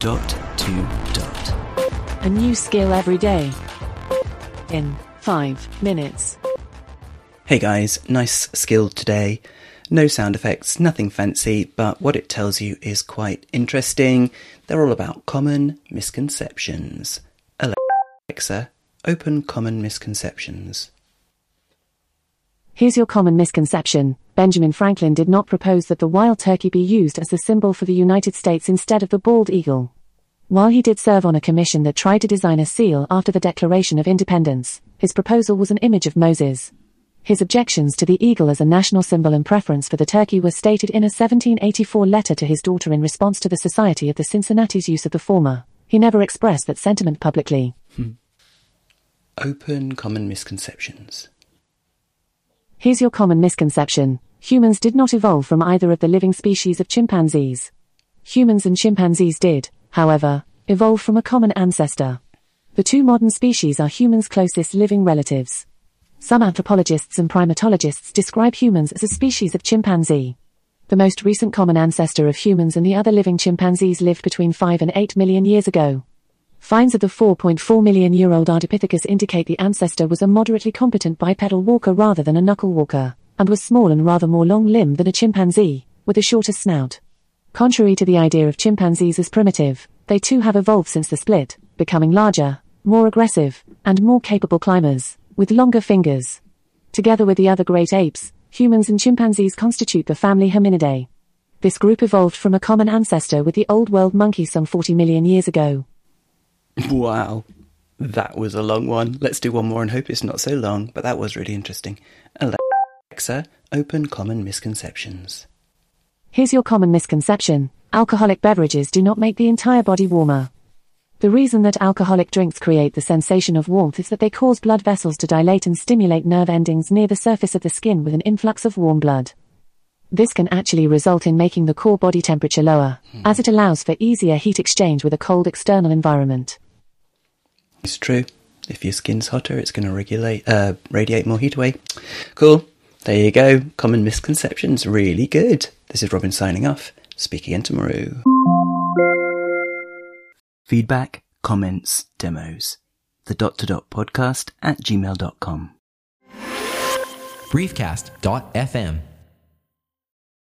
Dot to dot. A new skill every day. In 5 minutes. Hey guys, nice skill today. No sound effects, nothing fancy, but what it tells you is quite interesting. They're all about common misconceptions. Alexa, open common misconceptions. Here's your common misconception. Benjamin Franklin did not propose that the wild turkey be used as the symbol for the United States instead of the bald eagle. While he did serve on a commission that tried to design a seal after the Declaration of Independence, his proposal was an image of Moses. His objections to the eagle as a national symbol and preference for the turkey were stated in a 1784 letter to his daughter in response to the Society of the Cincinnati's use of the former. He never expressed that sentiment publicly. Hmm. Open common misconceptions. Here's your common misconception. Humans did not evolve from either of the living species of chimpanzees. Humans and chimpanzees did, however, evolve from a common ancestor. The two modern species are humans' closest living relatives. Some anthropologists and primatologists describe humans as a species of chimpanzee. The most recent common ancestor of humans and the other living chimpanzees lived between 5 and 8 million years ago. Finds of the 4.4 million year old Ardipithecus indicate the ancestor was a moderately competent bipedal walker rather than a knuckle walker, and was small and rather more long limbed than a chimpanzee, with a shorter snout. Contrary to the idea of chimpanzees as primitive, they too have evolved since the split, becoming larger, more aggressive, and more capable climbers, with longer fingers. Together with the other great apes, humans and chimpanzees constitute the family Hominidae. This group evolved from a common ancestor with the Old World monkey some 40 million years ago. Wow. That was a long one. Let's do one more and hope it's not so long, but that was really interesting. Open common misconceptions. Here's your common misconception. Alcoholic beverages do not make the entire body warmer. The reason that alcoholic drinks create the sensation of warmth is that they cause blood vessels to dilate and stimulate nerve endings near the surface of the skin with an influx of warm blood. This can actually result in making the core body temperature lower, as it allows for easier heat exchange with a cold external environment. It's true. If your skin's hotter, it's going to regulate, uh, radiate more heat away. Cool. There you go. Common misconceptions. Really good. This is Robin signing off. Speak again tomorrow. Feedback, comments, demos. The dot to dot podcast at gmail.com. briefcast.fm